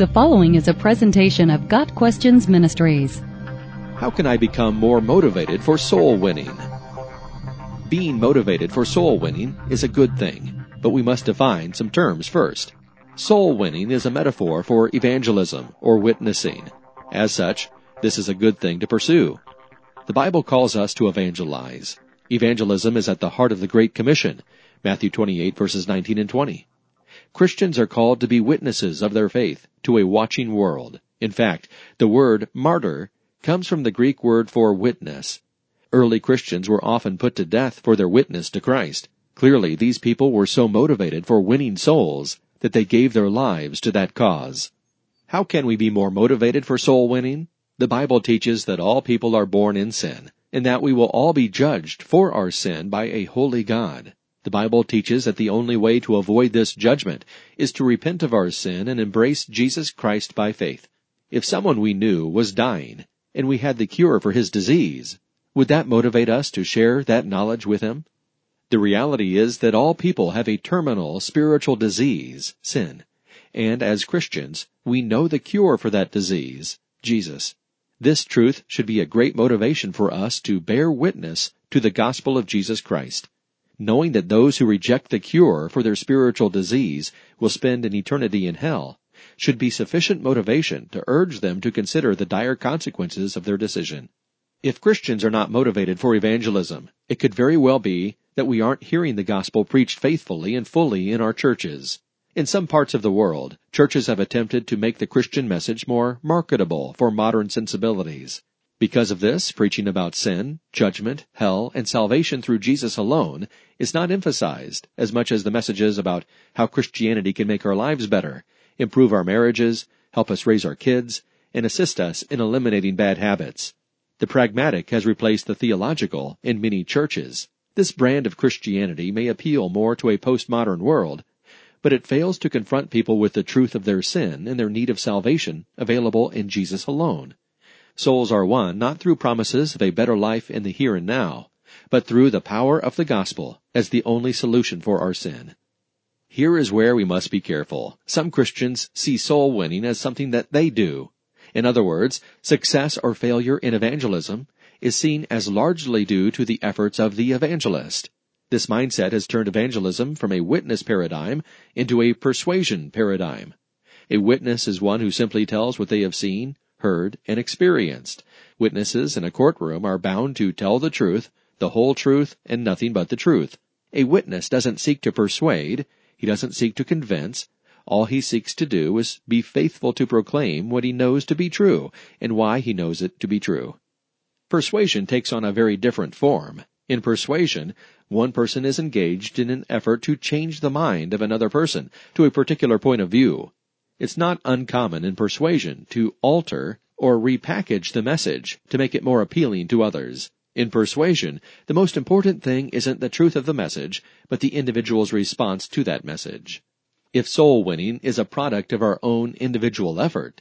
The following is a presentation of Got Questions Ministries. How can I become more motivated for soul winning? Being motivated for soul winning is a good thing, but we must define some terms first. Soul winning is a metaphor for evangelism or witnessing. As such, this is a good thing to pursue. The Bible calls us to evangelize. Evangelism is at the heart of the Great Commission, Matthew 28 verses 19 and 20. Christians are called to be witnesses of their faith to a watching world. In fact, the word martyr comes from the Greek word for witness. Early Christians were often put to death for their witness to Christ. Clearly, these people were so motivated for winning souls that they gave their lives to that cause. How can we be more motivated for soul winning? The Bible teaches that all people are born in sin, and that we will all be judged for our sin by a holy God. The Bible teaches that the only way to avoid this judgment is to repent of our sin and embrace Jesus Christ by faith. If someone we knew was dying and we had the cure for his disease, would that motivate us to share that knowledge with him? The reality is that all people have a terminal spiritual disease, sin, and as Christians, we know the cure for that disease, Jesus. This truth should be a great motivation for us to bear witness to the gospel of Jesus Christ knowing that those who reject the cure for their spiritual disease will spend an eternity in hell, should be sufficient motivation to urge them to consider the dire consequences of their decision. If Christians are not motivated for evangelism, it could very well be that we aren't hearing the gospel preached faithfully and fully in our churches. In some parts of the world, churches have attempted to make the Christian message more marketable for modern sensibilities. Because of this, preaching about sin, judgment, hell, and salvation through Jesus alone is not emphasized as much as the messages about how Christianity can make our lives better, improve our marriages, help us raise our kids, and assist us in eliminating bad habits. The pragmatic has replaced the theological in many churches. This brand of Christianity may appeal more to a postmodern world, but it fails to confront people with the truth of their sin and their need of salvation available in Jesus alone. Souls are won not through promises of a better life in the here and now, but through the power of the gospel as the only solution for our sin. Here is where we must be careful. Some Christians see soul winning as something that they do. In other words, success or failure in evangelism is seen as largely due to the efforts of the evangelist. This mindset has turned evangelism from a witness paradigm into a persuasion paradigm. A witness is one who simply tells what they have seen, heard, and experienced. Witnesses in a courtroom are bound to tell the truth, the whole truth, and nothing but the truth. A witness doesn't seek to persuade, he doesn't seek to convince. All he seeks to do is be faithful to proclaim what he knows to be true and why he knows it to be true. Persuasion takes on a very different form. In persuasion, one person is engaged in an effort to change the mind of another person to a particular point of view. It's not uncommon in persuasion to alter or repackage the message to make it more appealing to others. In persuasion, the most important thing isn't the truth of the message, but the individual's response to that message. If soul winning is a product of our own individual effort,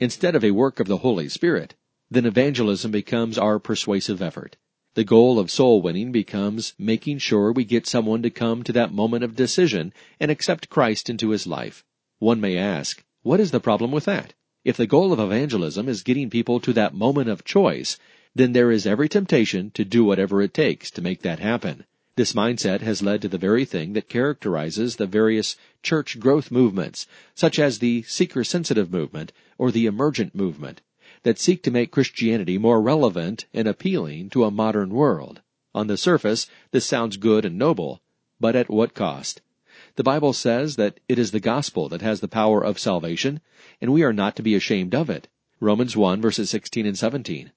instead of a work of the Holy Spirit, then evangelism becomes our persuasive effort. The goal of soul winning becomes making sure we get someone to come to that moment of decision and accept Christ into his life. One may ask, what is the problem with that? If the goal of evangelism is getting people to that moment of choice, then there is every temptation to do whatever it takes to make that happen. This mindset has led to the very thing that characterizes the various church growth movements, such as the seeker-sensitive movement or the emergent movement, that seek to make Christianity more relevant and appealing to a modern world. On the surface, this sounds good and noble, but at what cost? The Bible says that it is the gospel that has the power of salvation, and we are not to be ashamed of it. Romans 1 verses 16 and 17.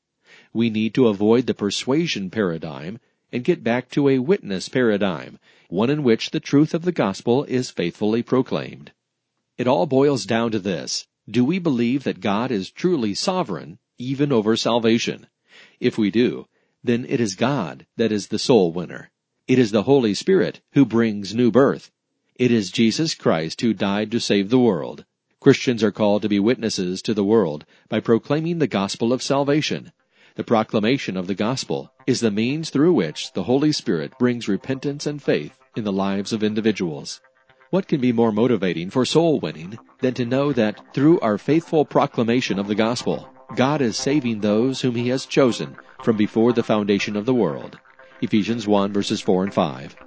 We need to avoid the persuasion paradigm and get back to a witness paradigm, one in which the truth of the gospel is faithfully proclaimed. It all boils down to this. Do we believe that God is truly sovereign, even over salvation? If we do, then it is God that is the soul winner. It is the Holy Spirit who brings new birth. It is Jesus Christ who died to save the world. Christians are called to be witnesses to the world by proclaiming the gospel of salvation. The proclamation of the gospel is the means through which the Holy Spirit brings repentance and faith in the lives of individuals. What can be more motivating for soul winning than to know that through our faithful proclamation of the gospel, God is saving those whom He has chosen from before the foundation of the world? Ephesians 1 verses 4 and 5.